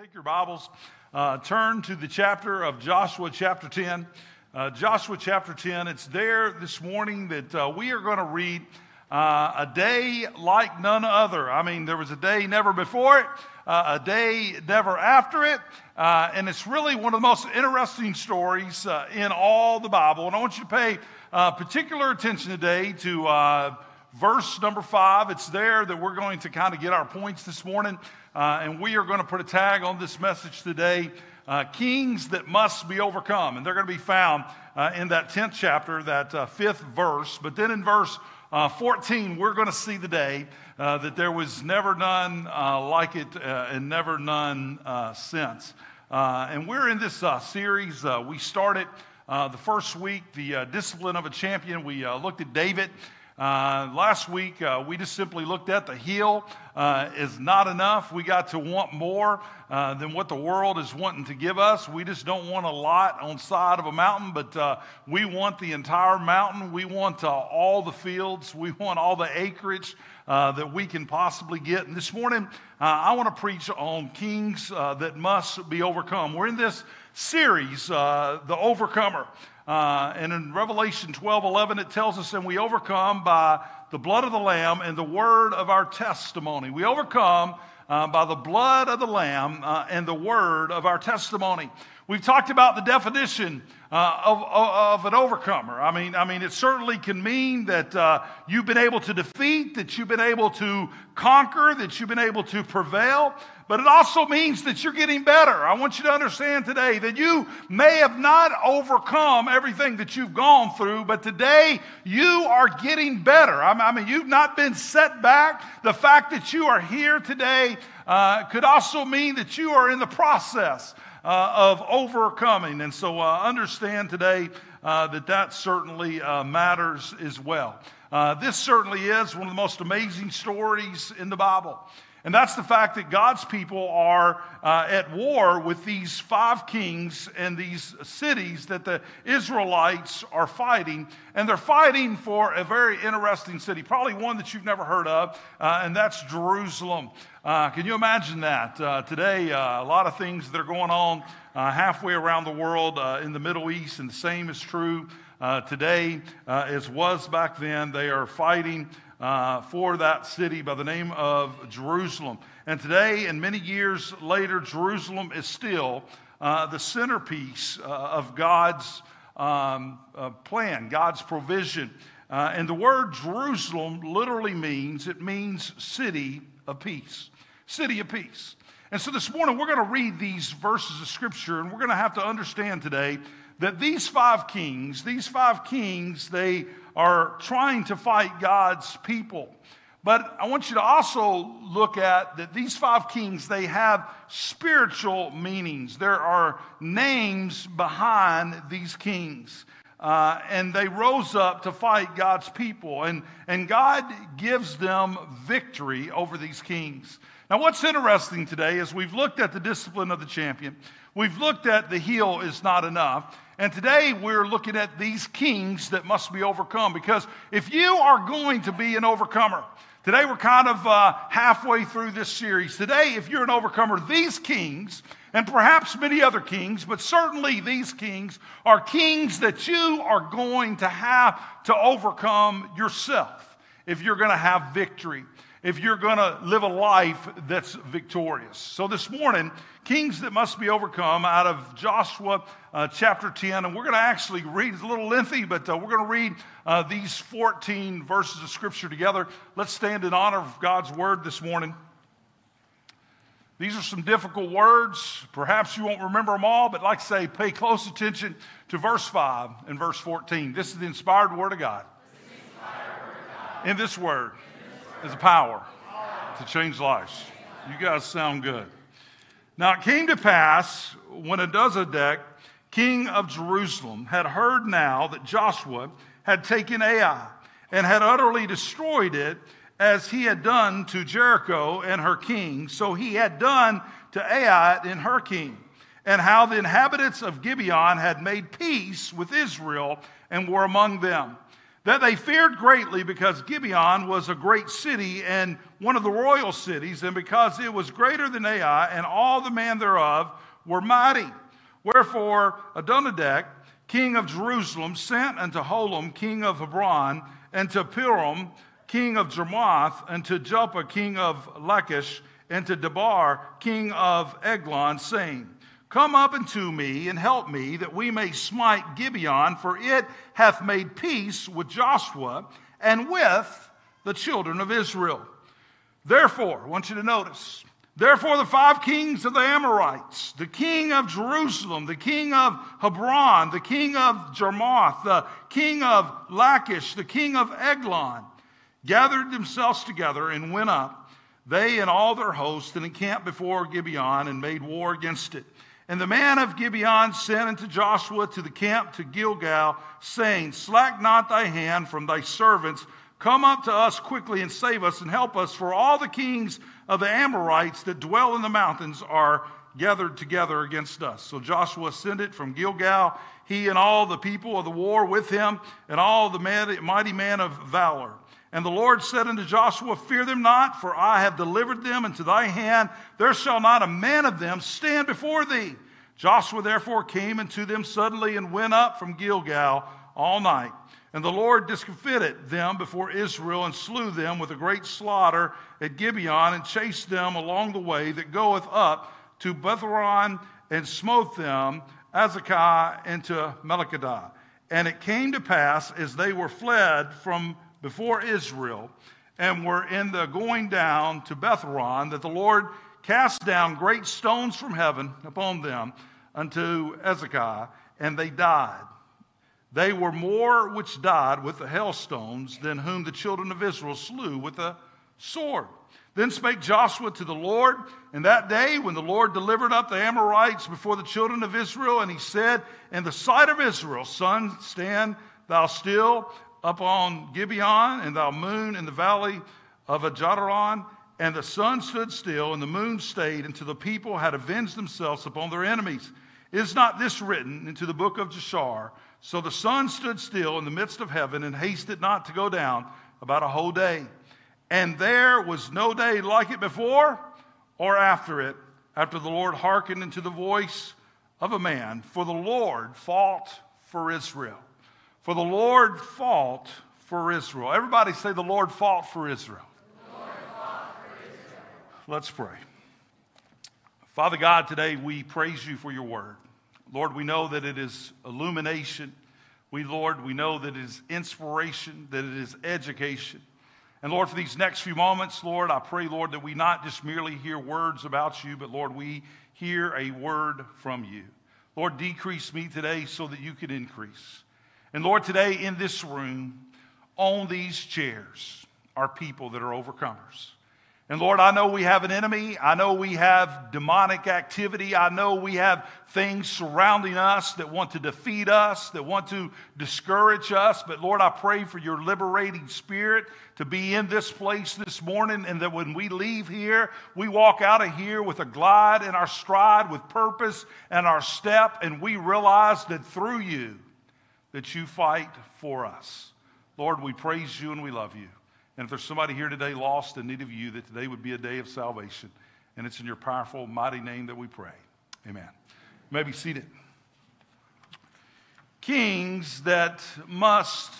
Take your Bibles, uh, turn to the chapter of Joshua, chapter 10. Uh, Joshua, chapter 10. It's there this morning that uh, we are going to read uh, a day like none other. I mean, there was a day never before it, uh, a day never after it. Uh, and it's really one of the most interesting stories in all the Bible. And I want you to pay particular attention today to verse number five. It's there that we're going to kind of get our points this morning. Uh, and we are going to put a tag on this message today uh, Kings that Must Be Overcome. And they're going to be found uh, in that 10th chapter, that uh, fifth verse. But then in verse uh, 14, we're going to see today uh, that there was never none like it and never none since. and we're in this series. we started the first week, the discipline of a champion. We looked at David. Uh, last week, uh, we just simply looked at the hill uh, is not enough. We got to want more uh, than what the world is wanting to give us. We just don't want a lot on side of a mountain, but uh, we want the entire mountain. We want uh, all the fields. We want all the acreage that we can possibly get. And this morning, I want to preach on kings that must be overcome. We're in this series, The Overcomer. Uh, and in Revelation 12 11, it tells us, and we overcome by the blood of the Lamb and the word of our testimony. We overcome uh, by the blood of the Lamb uh, and the word of our testimony. We've talked about the definition uh, of, of, an overcomer. I mean, I mean, it certainly can mean that uh, you've been able to defeat, that you've been able to conquer, that you've been able to prevail but it also means that you're getting better. I want you to understand today that you may have not overcome everything that you've gone through, but today you are getting better. I mean, you've not been set back. The fact that you are here today uh, could also mean that you are in the process uh, of overcoming. And so uh, understand today uh, that that certainly uh, matters as well. Uh, this certainly is one of the most amazing stories in the Bible. And that's the fact that God's people are uh, at war with these five kings and these cities that the Israelites are fighting. And they're fighting for a very interesting city, probably one that you've never heard of, uh, and that's Jerusalem. Uh, can you imagine that? Uh, today, uh, a lot of things that are going on uh, halfway around the world in the Middle East, and the same is true today as was back then. They are fighting uh, for that city by the name of Jerusalem. And today, and many years later, Jerusalem is still uh, the centerpiece uh, of God's um, uh, plan, God's provision. Uh, and the word Jerusalem literally means it means city of peace. City of peace. And so this morning we're going to read these verses of scripture and we're going to have to understand today that these five kings, these five kings, they are trying to fight God's people. But I want you to also look at that these five kings, they have spiritual meanings. There are names behind these kings. Uh, and they rose up to fight God's people. And, and God gives them victory over these kings. Now, what's interesting today is we've looked at the discipline of the champion, we've looked at the heel is not enough, and today we're looking at these kings that must be overcome. Because if you are going to be an overcomer, today we're kind of uh, halfway through this series. Today, if you're an overcomer, these kings, and perhaps many other kings, but certainly these kings, are kings that you are going to have to overcome yourself if you're going to have victory if you're going to live a life that's victorious. So this morning, kings that must be overcome out of Joshua uh, chapter 10. And we're going to actually read, it's a little lengthy, but uh, we're going to read uh, these 14 verses of scripture together. Let's stand in honor of God's word this morning. These are some difficult words. Perhaps you won't remember them all, but like I say, pay close attention to verse 5 and verse 14. This is the inspired word of God. In this word is a power to change lives. You guys sound good. Now it came to pass when Adozadek, king of Jerusalem, had heard now that Joshua had taken Ai and had utterly destroyed it as he had done to Jericho and her king, so he had done to Ai and her king, and how the inhabitants of Gibeon had made peace with Israel and were among them. That they feared greatly because Gibeon was a great city and one of the royal cities, and because it was greater than Ai, and all the men thereof were mighty. Wherefore Adonidek, king of Jerusalem, sent unto Hoham, king of Hebron, and to Piram, king of Jarmuth, and to Joppa, king of Lachish, and to Debir, king of Eglon, saying, Come up unto me and help me, that we may smite Gibeon, for it hath made peace with Joshua and with the children of Israel. Therefore, I want you to notice, therefore the five kings of the Amorites, the king of Jerusalem, the king of Hebron, the king of Jarmuth, the king of Lachish, the king of Eglon, gathered themselves together and went up, they and all their hosts, and encamped before Gibeon and made war against it. And the man of Gibeon sent unto Joshua to the camp to Gilgal, saying, Slack not thy hand from thy servants. Come up to us quickly and save us and help us, for all the kings of the Amorites that dwell in the mountains are gathered together against us. So Joshua ascended from Gilgal, he and all the people of the war with him, and all the mighty man of valor. And the Lord said unto Joshua, Fear them not, for I have delivered them into thy hand. There shall not a man of them stand before thee. Joshua therefore came unto them suddenly and went up from Gilgal all night. And the Lord discomfited them before Israel and slew them with a great slaughter at Gibeon and chased them along the way that goeth up to Bethhoron and smote them, Azekah, and to Makkedah. And it came to pass as they were fled from before Israel and were in the going down to Bethhoron that the Lord cast down great stones from heaven upon them unto Azekah, and they died. They were more which died with the hailstones than whom the children of Israel slew with the sword. Then spake Joshua to the Lord in that day when the Lord delivered up the Amorites before the children of Israel, and he said, In the sight of Israel, sun, stand thou still upon Gibeon, and thou moon in the valley of Ajalon. And the sun stood still, and the moon stayed, until the people had avenged themselves upon their enemies. Is not this written into the book of Jashar? So the sun stood still in the midst of heaven and hasted not to go down about a whole day. And there was no day like it before or after it, after the Lord hearkened unto the voice of a man. For the Lord fought for Israel. For the Lord fought for Israel. Everybody say, The Lord fought for Israel. Fought for Israel. Let's pray. Father God, today we praise you for your word. Lord, we know that it is illumination. We, Lord, we know that it is inspiration, that it is education. And Lord, for these next few moments, Lord, I pray, Lord, that we not just merely hear words about you, but Lord, we hear a word from you. Lord, decrease me today so that you can increase. And Lord, today in this room, on these chairs, are people that are overcomers. And Lord, I know we have an enemy. I know we have demonic activity. I know we have things surrounding us that want to defeat us, that want to discourage us. But Lord, I pray for your liberating spirit to be in this place this morning and that when we leave here, we walk out of here with a glide in our stride, with purpose and our step, and we realize that through you, that you fight for us. Lord, we praise you and we love you. And if there's somebody here today lost in need of you, that today would be a day of salvation. And it's in your powerful, mighty name that we pray. Amen. You may be seated. Kings that must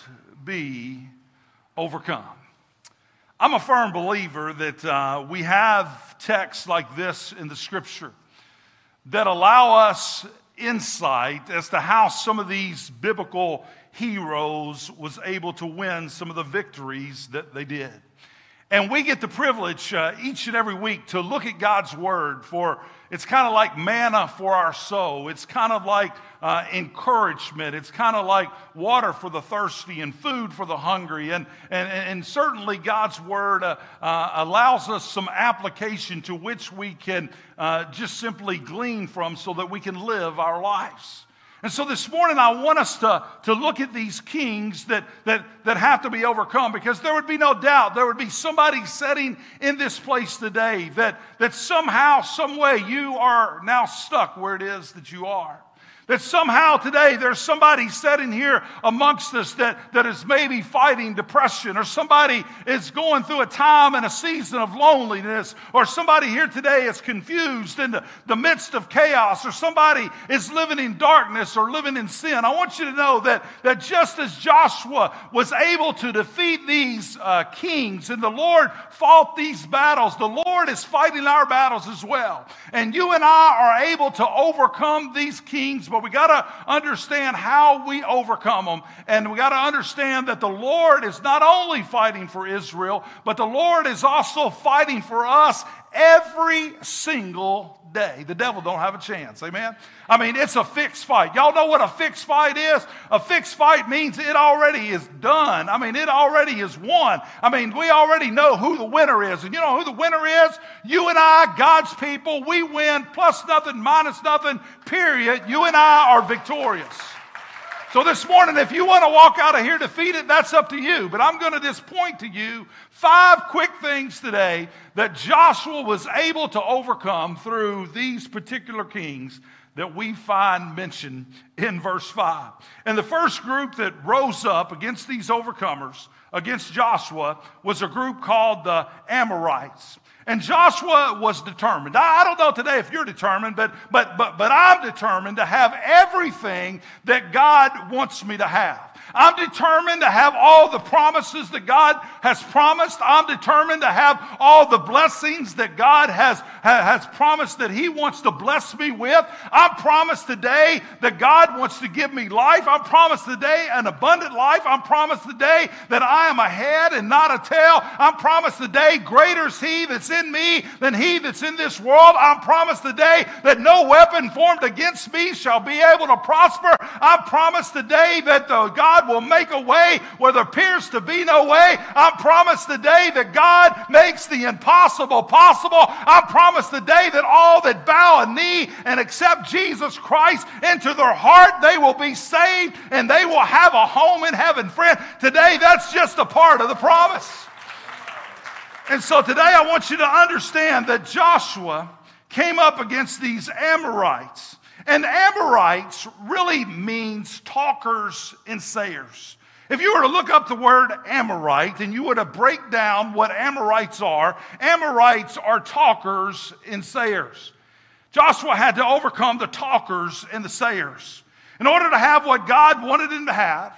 be overcome. I'm a firm believer that uh, we have texts like this in the scripture that allow us insight as to how some of these biblical heroes was able to win some of the victories that they did. And we get the privilege uh, each and every week to look at God's Word for it's kind of like manna for our soul. It's kind of like uh, encouragement. It's kind of like water for the thirsty and food for the hungry. And, and, and certainly God's Word uh, uh, allows us some application to which we can uh, just simply glean from so that we can live our lives. And so this morning, I want us to, to look at these kings that, that, that have to be overcome because there would be no doubt there would be somebody sitting in this place today that, that somehow, some way, you are now stuck where it is that you are. That somehow today there's somebody sitting here amongst us that, that is maybe fighting depression, or somebody is going through a time and a season of loneliness, or somebody here today is confused in the, the midst of chaos, or somebody is living in darkness or living in sin. I want you to know that, that just as Joshua was able to defeat these uh, kings and the Lord fought these battles, the Lord is fighting our battles as well. And you and I are able to overcome these kings but we got to understand how we overcome them. And we got to understand that the Lord is not only fighting for Israel, but the Lord is also fighting for us every single day. The devil don't have a chance. Amen. I mean, it's a fixed fight. Y'all know what a fixed fight is? A fixed fight means it already is done. I mean, it already is won. I mean, we already know who the winner is. And you know who the winner is? You and I, God's people, we win plus nothing, minus nothing, period. You and I are victorious. So this morning, if you want to walk out of here defeated, that's up to you. But I'm going to just point to you five quick things today that Joshua was able to overcome through these particular kings that we find mentioned in verse 5. And the first group that rose up against these overcomers, against Joshua, was a group called the Amorites. And Joshua was determined. I don't know today if you're determined, but, but, but, but I'm determined to have everything that God wants me to have. I'm determined to have all the promises that God has promised. I'm determined to have all the blessings that God has, has promised that He wants to bless me with. I'm promised today that God wants to give me life. I'm promised today an abundant life. I'm promised today that I am a head and not a tail. I'm promised today greater is He that's in me than He that's in this world. I'm promised today that no weapon formed against me shall be able to prosper. I'm promised today that the God God will make a way where there appears to be no way. I promise today that God makes the impossible possible. I promise today that all that bow a knee and accept Jesus Christ into their heart, they will be saved and they will have a home in heaven. Friend, today that's just a part of the promise. And so today I want you to understand that Joshua came up against these Amorites. And Amorites really means talkers and sayers. If you were to look up the word Amorite and you were to break down what Amorites are, Amorites are talkers and sayers. Joshua had to overcome the talkers and the sayers in order to have what God wanted him to have,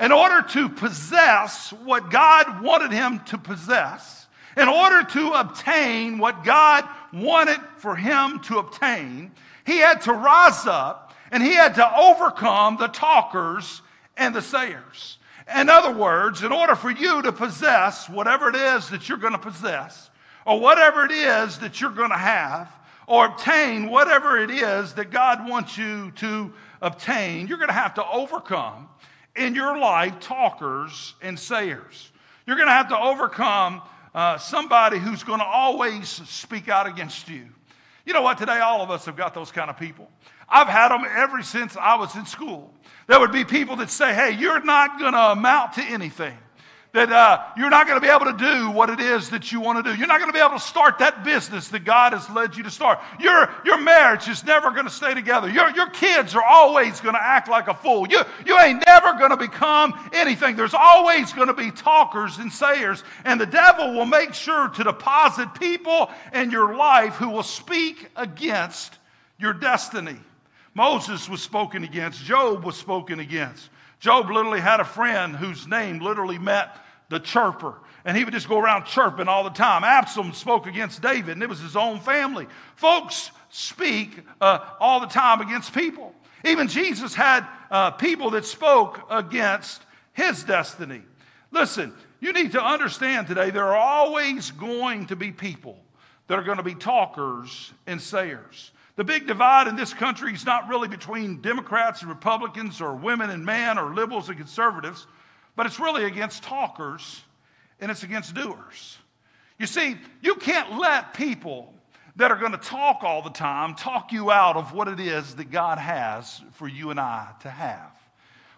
in order to possess what God wanted him to possess, in order to obtain what God wanted for him to obtain. He had to rise up and he had to overcome the talkers and the sayers. In other words, in order for you to possess whatever it is that you're going to possess, or whatever it is that you're going to have, or obtain whatever it is that God wants you to obtain, you're going to have to overcome in your life talkers and sayers. You're going to have to overcome uh, somebody who's going to always speak out against you. You know what? Today, all of us have got those kind of people. I've had them ever since I was in school. There would be people that say, hey, you're not going to amount to anything that uh, you're not going to be able to do what it is that you want to do. You're not going to be able to start that business that God has led you to start. Your, your marriage is never going to stay together. Your, your kids are always going to act like a fool. You, you ain't never going to become anything. There's always going to be talkers and sayers, and the devil will make sure to deposit people in your life who will speak against your destiny. Moses was spoken against, Job was spoken against. Job literally had a friend whose name literally meant the chirper. And he would just go around chirping all the time. Absalom spoke against David, and it was his own family. Folks speak uh, all the time against people. Even Jesus had uh, people that spoke against his destiny. Listen, you need to understand today there are always going to be people that are going to be talkers and sayers. The big divide in this country is not really between Democrats and Republicans or women and men or liberals and conservatives, but it's really against talkers and it's against doers. You see, you can't let people that are going to talk all the time talk you out of what it is that God has for you and I to have,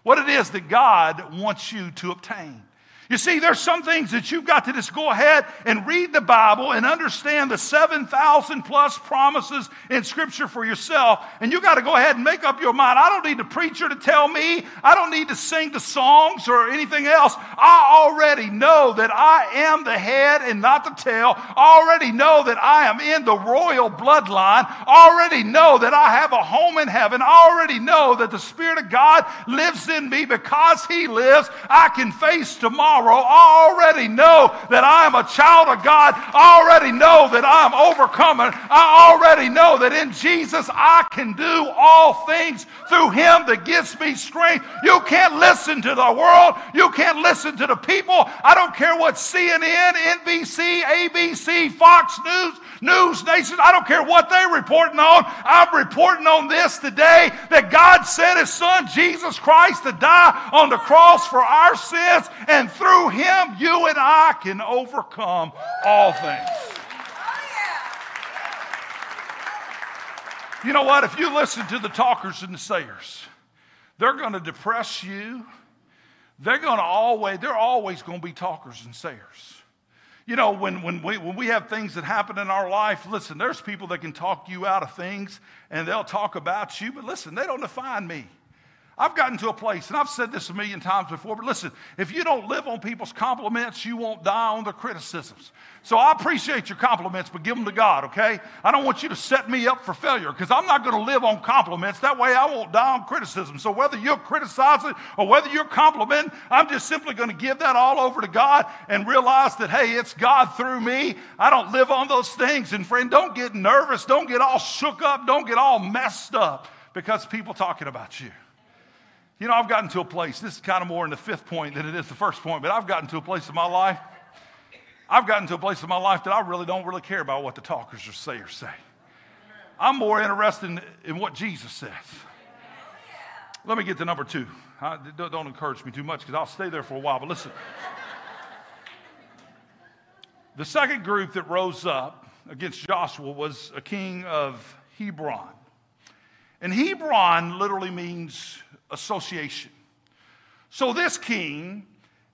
what it is that God wants you to obtain. You see, there's some things that you've got to just go ahead and read the Bible and understand the 7,000 plus promises in Scripture for yourself. And you got to go ahead and make up your mind. I don't need the preacher to tell me. I don't need to sing the songs or anything else. I already know that I am the head and not the tail. I already know that I am in the royal bloodline. I already know that I have a home in heaven. I already know that the Spirit of God lives in me because He lives. I can face tomorrow tomorrow, I already know that I am a child of God. I already know that I am overcoming. I already know that in Jesus I can do all things through Him that gives me strength. You can't listen to the world. You can't listen to the people. I don't care what CNN, NBC, ABC, Fox News, News Nation, I don't care what they're reporting on. I'm reporting on this today that God sent His Son, Jesus Christ, to die on the cross for our sins, and through Through him, you and I can overcome all things. You know what? If you listen to the talkers and the sayers, they're going to depress you. They're going to always, they're always going to be talkers and sayers. You know, when, when, we, when we have things that happen in our life, listen, there's people that can talk you out of things and they'll talk about you, but listen, they don't define me. I've gotten to a place, and I've said this a million times before, but listen, if you don't live on people's compliments, you won't die on their criticisms. So I appreciate your compliments, but give them to God, okay? I don't want you to set me up for failure because I'm not going to live on compliments. That way I won't die on criticism. So whether you're criticizing or whether you're complimenting, I'm just simply going to give that all over to God and realize that, hey, it's God through me. I don't live on those things. And friend, don't get nervous. Don't get all shook up. Don't get all messed up because people talking about you. You know, I've gotten to a place, this is kind of more in the fifth point than it is the first point, but I've gotten to a place in my life, I've gotten to a place in my life that I really don't really care about what the talkers say or say. I'm more interested in, in what Jesus says. Let me get to number two. I, don't, don't encourage me too much because I'll stay there for a while, but listen. the second group that rose up against Joshua was a king of Hebron. And Hebron literally means association. So this king,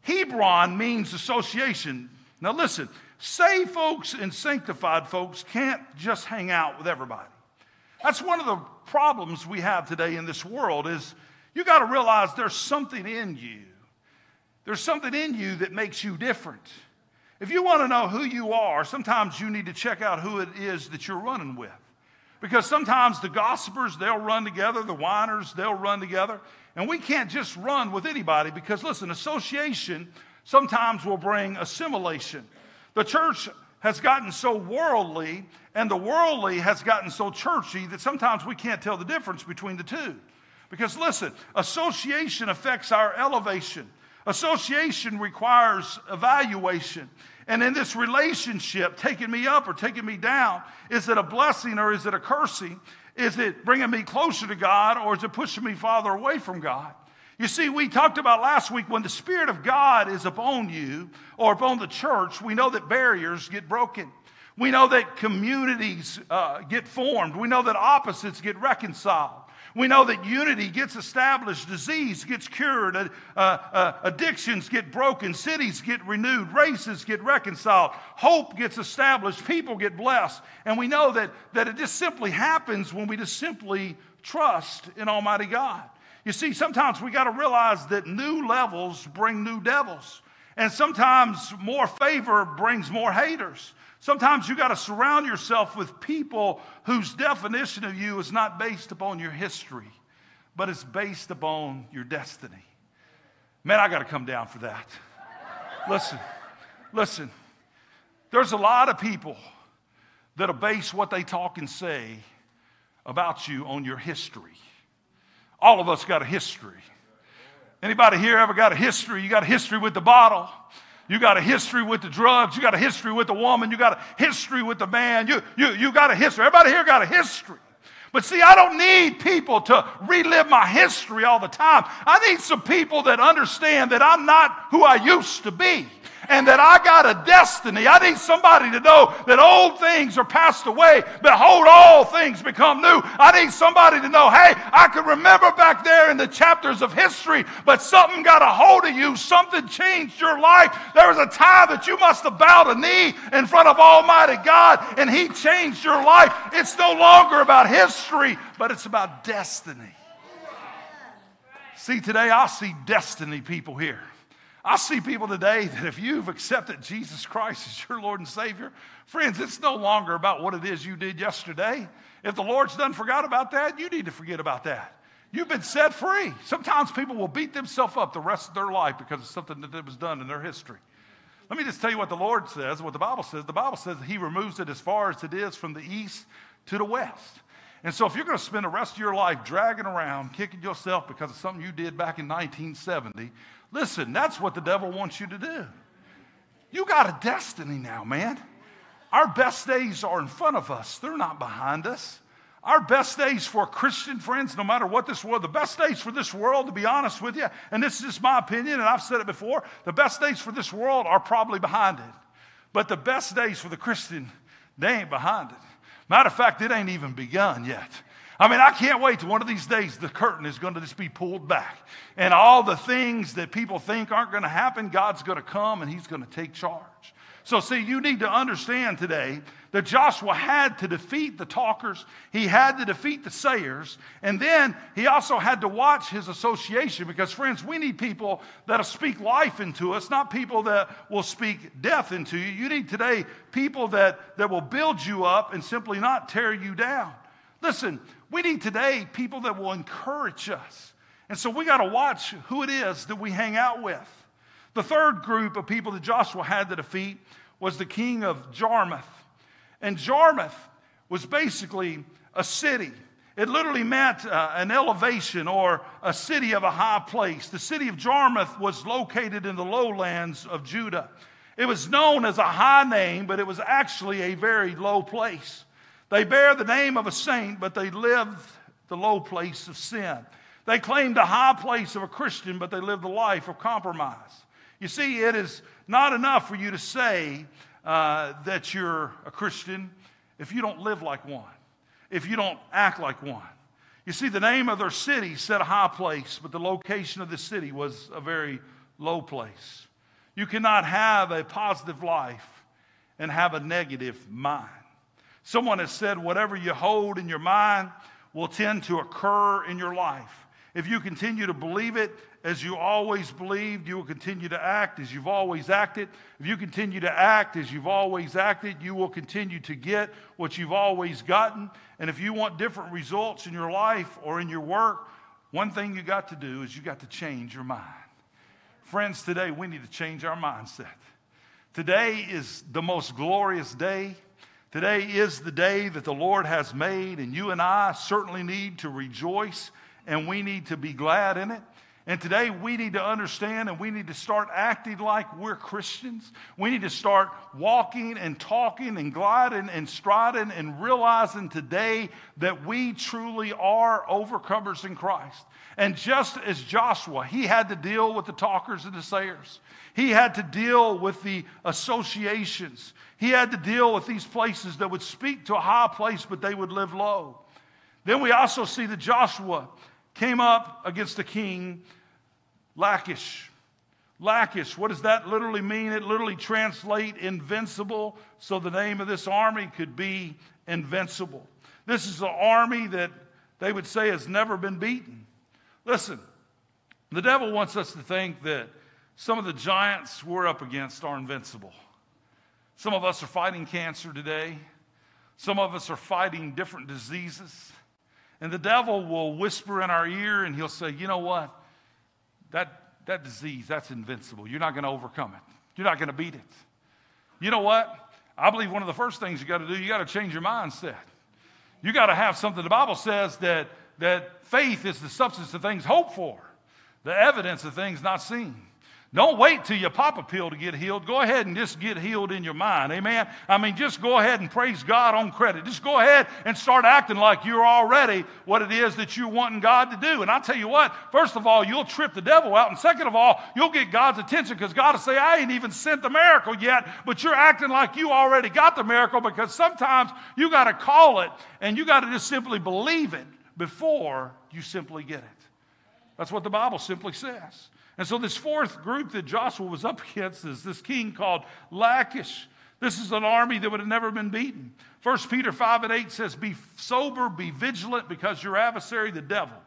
Hebron means association. Now listen, saved folks and sanctified folks can't just hang out with everybody. That's one of the problems we have today in this world is you got to realize there's something in you. There's something in you that makes you different. If you want to know who you are, sometimes you need to check out who it is that you're running with. Because sometimes the gossipers, they'll run together, the whiners, they'll run together. And we can't just run with anybody because, listen, association sometimes will bring assimilation. The church has gotten so worldly, and the worldly has gotten so churchy that sometimes we can't tell the difference between the two. Because, listen, association affects our elevation. Association requires evaluation. And in this relationship, taking me up or taking me down, is it a blessing or is it a cursing? Is it bringing me closer to God or is it pushing me farther away from God? You see, we talked about last week when the Spirit of God is upon you or upon the church, we know that barriers get broken. We know that communities uh, get formed. We know that opposites get reconciled. We know that unity gets established, disease gets cured, uh, uh, addictions get broken, cities get renewed, races get reconciled, hope gets established, people get blessed. And we know that, that it just simply happens when we just simply trust in Almighty God. You see, sometimes we got to realize that new levels bring new devils. And sometimes more favor brings more haters. Sometimes you got to surround yourself with people whose definition of you is not based upon your history, but it's based upon your destiny. Man, I got to come down for that. listen, listen. There's a lot of people that'll base what they talk and say about you on your history. All of us got a history. Anybody here ever got a history? You got a history with the bottle. You got a history with the drugs. You got a history with the woman. You got a history with the man. You, you, you got a history. Everybody here got a history. But see, I don't need people to relive my history all the time. I need some people that understand that I'm not who I used to be. And that I got a destiny. I need somebody to know that old things are passed away. Behold, all things become new. I need somebody to know, hey, I can remember back there in the chapters of history, but something got a hold of you. Something changed your life. There was a time that you must have bowed a knee in front of Almighty God, and He changed your life. It's no longer about history, but it's about destiny. See, today I see destiny people here. I see people today that if you've accepted Jesus Christ as your Lord and Savior, friends, it's no longer about what it is you did yesterday. If the Lord's done forgot about that, you need to forget about that. You've been set free. Sometimes people will beat themselves up the rest of their life because of something that was done in their history. Let me just tell you what the Lord says, what the Bible says. The Bible says He removes it as far as it is from the east to the west. And so, if you're going to spend the rest of your life dragging around, kicking yourself because of something you did back in 1970, listen, that's what the devil wants you to do. You got a destiny now, man. Our best days are in front of us, they're not behind us. Our best days for Christian friends, no matter what this world, the best days for this world, to be honest with you, and this is just my opinion, and I've said it before, the best days for this world are probably behind it. But the best days for the Christian, they ain't behind it. Matter of fact, it ain't even begun yet. I mean, I can't wait to one of these days the curtain is going to just be pulled back. And all the things that people think aren't going to happen, God's going to come and He's going to take charge. So, see, you need to understand today that Joshua had to defeat the talkers, he had to defeat the sayers, and then he also had to watch his association because, friends, we need people that'll speak life into us, not people that will speak death into you. You need today people that, that will build you up and simply not tear you down. Listen, we need today people that will encourage us. And so we got to watch who it is that we hang out with. The third group of people that Joshua had to defeat was the king of Jarmuth. And Jarmuth was basically a city. It literally meant uh, an elevation or a city of a high place. The city of Jarmuth was located in the lowlands of Judah. It was known as a high name, but it was actually a very low place. They bear the name of a saint, but they live the low place of sin. They claim the high place of a Christian, but they live the life of compromise. You see, it is not enough for you to say uh, that you're a Christian if you don't live like one, if you don't act like one. You see, the name of their city said a high place, but the location of the city was a very low place. You cannot have a positive life and have a negative mind. Someone has said, whatever you hold in your mind will tend to occur in your life. If you continue to believe it as you always believed, you will continue to act as you've always acted. If you continue to act as you've always acted, you will continue to get what you've always gotten. And if you want different results in your life or in your work, one thing you got to do is you got to change your mind. Friends, today we need to change our mindset. Today is the most glorious day. Today is the day that the Lord has made, and you and I certainly need to rejoice and we need to be glad in it. And today we need to understand and we need to start acting like we're Christians. We need to start walking and talking and gliding and striding and realizing today that we truly are overcomers in Christ. And just as Joshua, he had to deal with the talkers and the sayers. He had to deal with the associations. He had to deal with these places that would speak to a high place, but they would live low. Then we also see that Joshua came up against the king Lachish. Lachish, what does that literally mean? It literally translates invincible. So the name of this army could be invincible. This is an army that they would say has never been beaten. Listen, the devil wants us to think that some of the giants we're up against are invincible. Some of us are fighting cancer today. Some of us are fighting different diseases. And the devil will whisper in our ear and he'll say, You know what? That, that disease, that's invincible. You're not going to overcome it, you're not going to beat it. You know what? I believe one of the first things you got to do, you got to change your mindset. You got to have something. The Bible says that, that faith is the substance of things hoped for, the evidence of things not seen. Don't wait till you pop a pill to get healed. Go ahead and just get healed in your mind. Amen. I mean, just go ahead and praise God on credit. Just go ahead and start acting like you're already what it is that you're wanting God to do. And I tell you what, first of all, you'll trip the devil out. And second of all, you'll get God's attention because God will say, I ain't even sent the miracle yet, but you're acting like you already got the miracle because sometimes you got to call it and you got to just simply believe it before you simply get it. That's what the Bible simply says. And so, this fourth group that Joshua was up against is this king called Lachish. This is an army that would have never been beaten. 1 Peter 5 and 8 says, Be sober, be vigilant, because your adversary, the devil,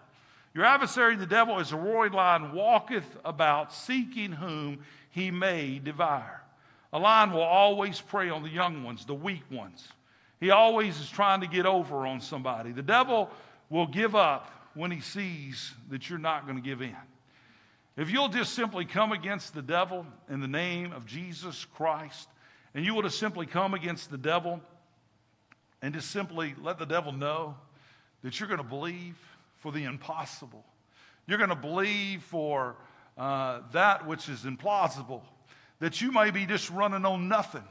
your adversary, the devil, is a roaring lion, walketh about, seeking whom he may devour. A lion will always prey on the young ones, the weak ones. He always is trying to get over on somebody. The devil will give up when he sees that you're not going to give in. If you'll just simply come against the devil in the name of Jesus Christ, and you will just simply come against the devil and just simply let the devil know that you're going to believe for the impossible. You're going to believe for uh, that which is implausible, that you may be just running on nothing,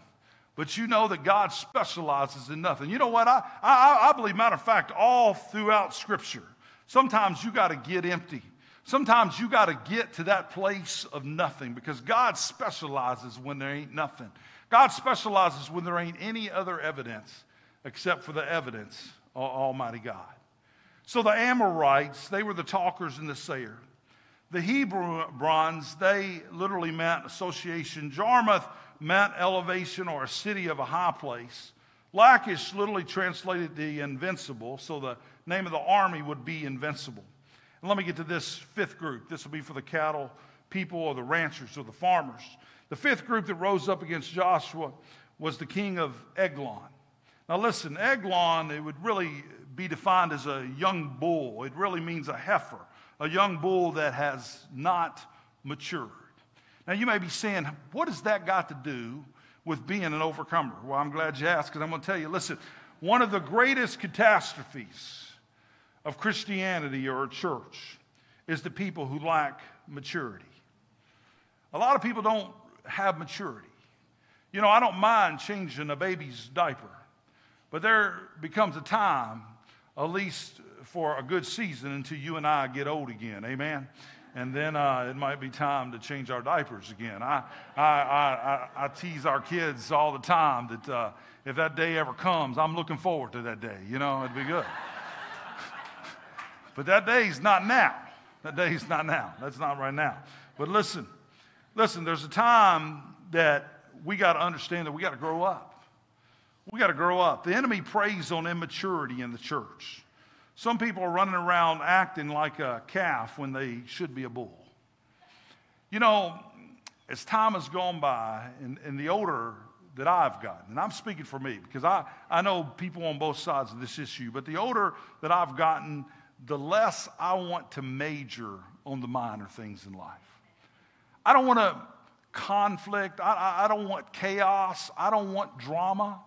but you know that God specializes in nothing. You know what? I, I, I believe, matter of fact, all throughout Scripture, sometimes you got to get empty. Sometimes you got to get to that place of nothing because God specializes when there ain't nothing. God specializes when there ain't any other evidence except for the evidence of Almighty God. So the Amorites, they were the talkers and the sayer. The Hebrew bronze, they literally meant association. Jarmuth meant elevation or a city of a high place. Lachish literally translated the invincible, so the name of the army would be invincible. And let me get to this fifth group. This will be for the cattle people or the ranchers or the farmers. The fifth group that rose up against Joshua was the king of Eglon. Now, listen, Eglon, it would really be defined as a young bull. It really means a heifer, a young bull that has not matured. Now, you may be saying, what has that got to do with being an overcomer? Well, I'm glad you asked because I'm going to tell you listen, one of the greatest catastrophes of Christianity or a church is the people who lack maturity. A lot of people don't have maturity. You know, I don't mind changing a baby's diaper, but there becomes a time, at least for a good season, until you and I get old again. Amen? And then uh, it might be time to change our diapers again. I, I, I, I, tease our kids all the time that uh, if that day ever comes, I'm looking forward to that day. You know, it'd be good. But that day is not now. That day is not now. That's not right now. But listen, listen, there's a time that we got to understand that we got to grow up. We got to grow up. The enemy preys on immaturity in the church. Some people are running around acting like a calf when they should be a bull. You know, as time has gone by, and, and the older that I've gotten, and I'm speaking for me because I, I know people on both sides of this issue, but the older that I've gotten, the less I want to major on the minor things in life. I don't want to conflict. I, I, don't want chaos. I don't want drama.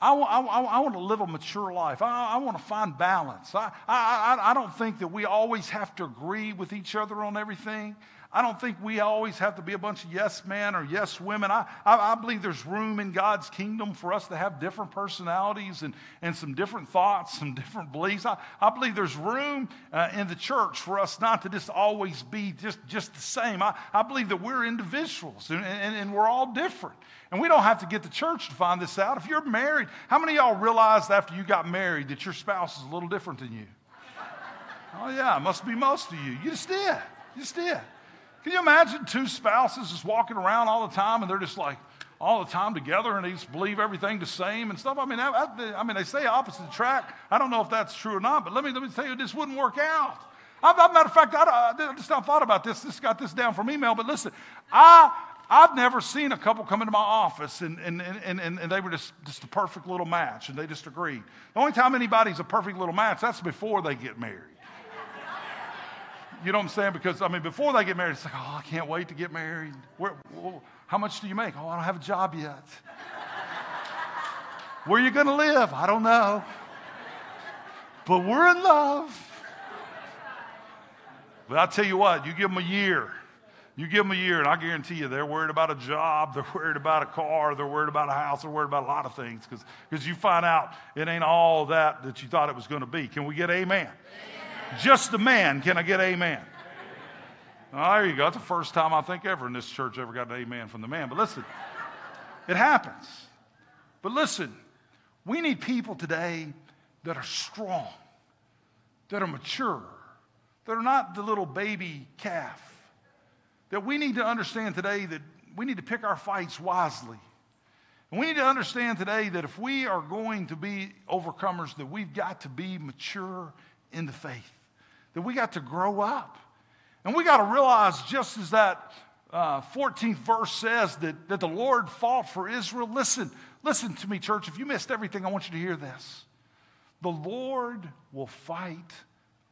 I, I, I want to live a mature life. I, I want to find balance. I, I, I don't think that we always have to agree with each other on everything. I don't think we always have to be a bunch of yes men or yes women. I, I, I, believe there's room in God's kingdom for us to have different personalities and, and some different thoughts, some different beliefs. I, I believe there's room uh, in the church for us not to just always be just, just the same. I, I believe that we're individuals and, and, and we're all different. And we don't have to get the church to find this out. If you're married, how many of y'all realized after you got married that your spouse is a little different than you? Oh, yeah, must be most of you. You just did. You just did. Can you imagine two spouses just walking around all the time and they're just like all the time together and they just believe everything the same and stuff? I mean, I, I, mean, they say opposite track. I don't know if that's true or not, but let me, let me tell you, this wouldn't work out. I've, matter of fact, I, I just not thought about this. This got this down from email, but listen, I, I've never seen a couple come into my office and, and, and, and, and they were just, just a perfect little match and they just agreed. The only time anybody's a perfect little match, that's before they get married. You know what I'm saying? Because, I mean, before they get married, it's like, oh, I can't wait to get married. Where, how much do you make? Oh, I don't have a job yet. Where are you going to live? I don't know. But we're in love. But I'll tell you what, you give them a year. You give them a year, and I guarantee you they're worried about a job, they're worried about a car, they're worried about a house, they're worried about a lot of things because you find out it ain't all that that you thought it was going to be. Can we get amen? amen? Just the man, can I get amen? Oh, there you go. That's the first time I think ever in this church ever got an amen from the man. But listen, it happens. But listen, we need people today that are strong, that are mature, that are not the little baby calf. That we need to understand today that we need to pick our fights wisely. And we need to understand today that if we are going to be overcomers, that we've got to be mature in the faith, that we got to grow up. And we got to realize, just as that uh, 14th verse says, that, that the Lord fought for Israel. Listen, listen to me, church. If you missed everything, I want you to hear this. The Lord will fight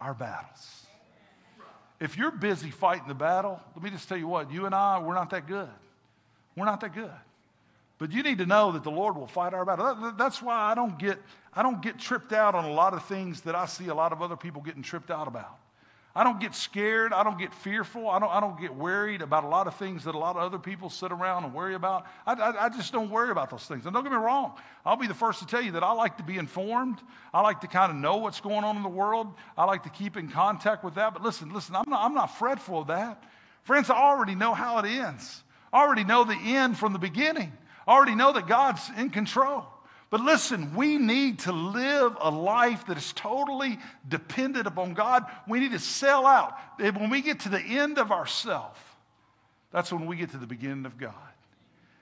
our battles. If you're busy fighting the battle, let me just tell you what, you and I, we're not that good. We're not that good. But you need to know that the Lord will fight our battle. That's why I don't get, I don't get tripped out on a lot of things that I see a lot of other people getting tripped out about. I don't get scared. I don't get fearful. I don't, I don't get worried about a lot of things that a lot of other people sit around and worry about. I, I, I, just don't worry about those things. And don't get me wrong, I'll be the first to tell you that I like to be informed. I like to kind of know what's going on in the world. I like to keep in contact with that. But listen, listen, I'm not, I'm not fretful of that. Friends, I already know how it ends. I already know the end from the beginning. I already know that God's in control. But listen, we need to live a life that is totally dependent upon God. We need to sell out. When we get to the end of ourself, that's when we get to the beginning of God.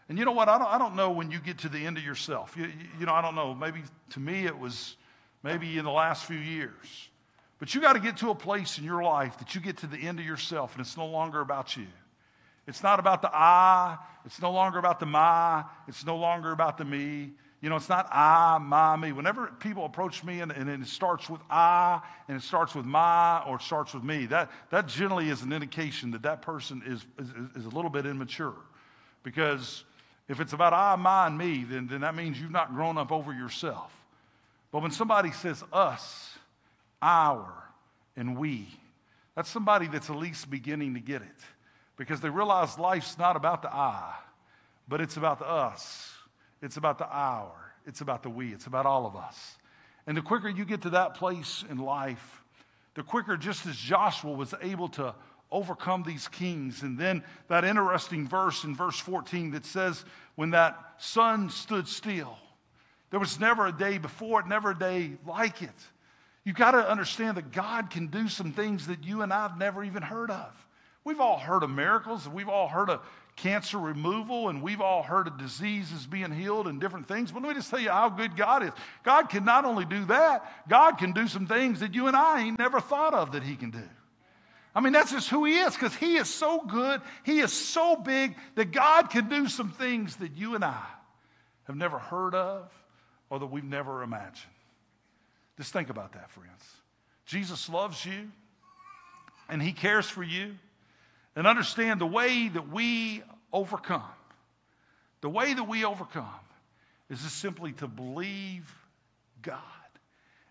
And you know what? I don't, I don't know when you get to the end of yourself. You, you know, I don't know. Maybe to me it was maybe in the last few years. But you got to get to a place in your life that you get to the end of yourself and it's no longer about you. It's not about the I. It's no longer about the my. It's no longer about the me. You know, it's not I, my, me. Whenever people approach me and, and it starts with I and it starts with my or it starts with me, that, that generally is an indication that that person is, is, is a little bit immature. Because if it's about I, my, and me, then, then that means you've not grown up over yourself. But when somebody says us, our, and we, that's somebody that's at least beginning to get it. Because they realize life's not about the I, but it's about the us it's about the our. It's about the we. It's about all of us. And the quicker you get to that place in life, the quicker, just as Joshua was able to overcome these kings. And then that interesting verse in verse 14 that says, when that sun stood still, there was never a day before it, never a day like it. You've got to understand that God can do some things that you and I have never even heard of. We've all heard of miracles, we've all heard of cancer removal, and we've all heard of diseases being healed and different things. But let me just tell you how good God is. God can not only do that, God can do some things that you and I ain't never thought of that He can do. I mean, that's just who He is because He is so good, He is so big that God can do some things that you and I have never heard of or that we've never imagined. Just think about that, friends. Jesus loves you and He cares for you. And understand the way that we overcome, the way that we overcome is just simply to believe God.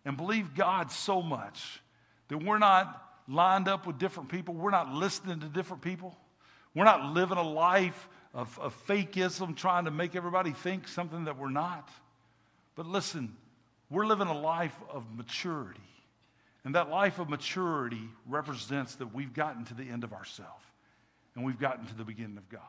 And believe God so much that we're not lined up with different people, we're not listening to different people, we're not living a life of, of fakeism, trying to make everybody think something that we're not. But listen, we're living a life of maturity. And that life of maturity represents that we've gotten to the end of ourselves and we've gotten to the beginning of God.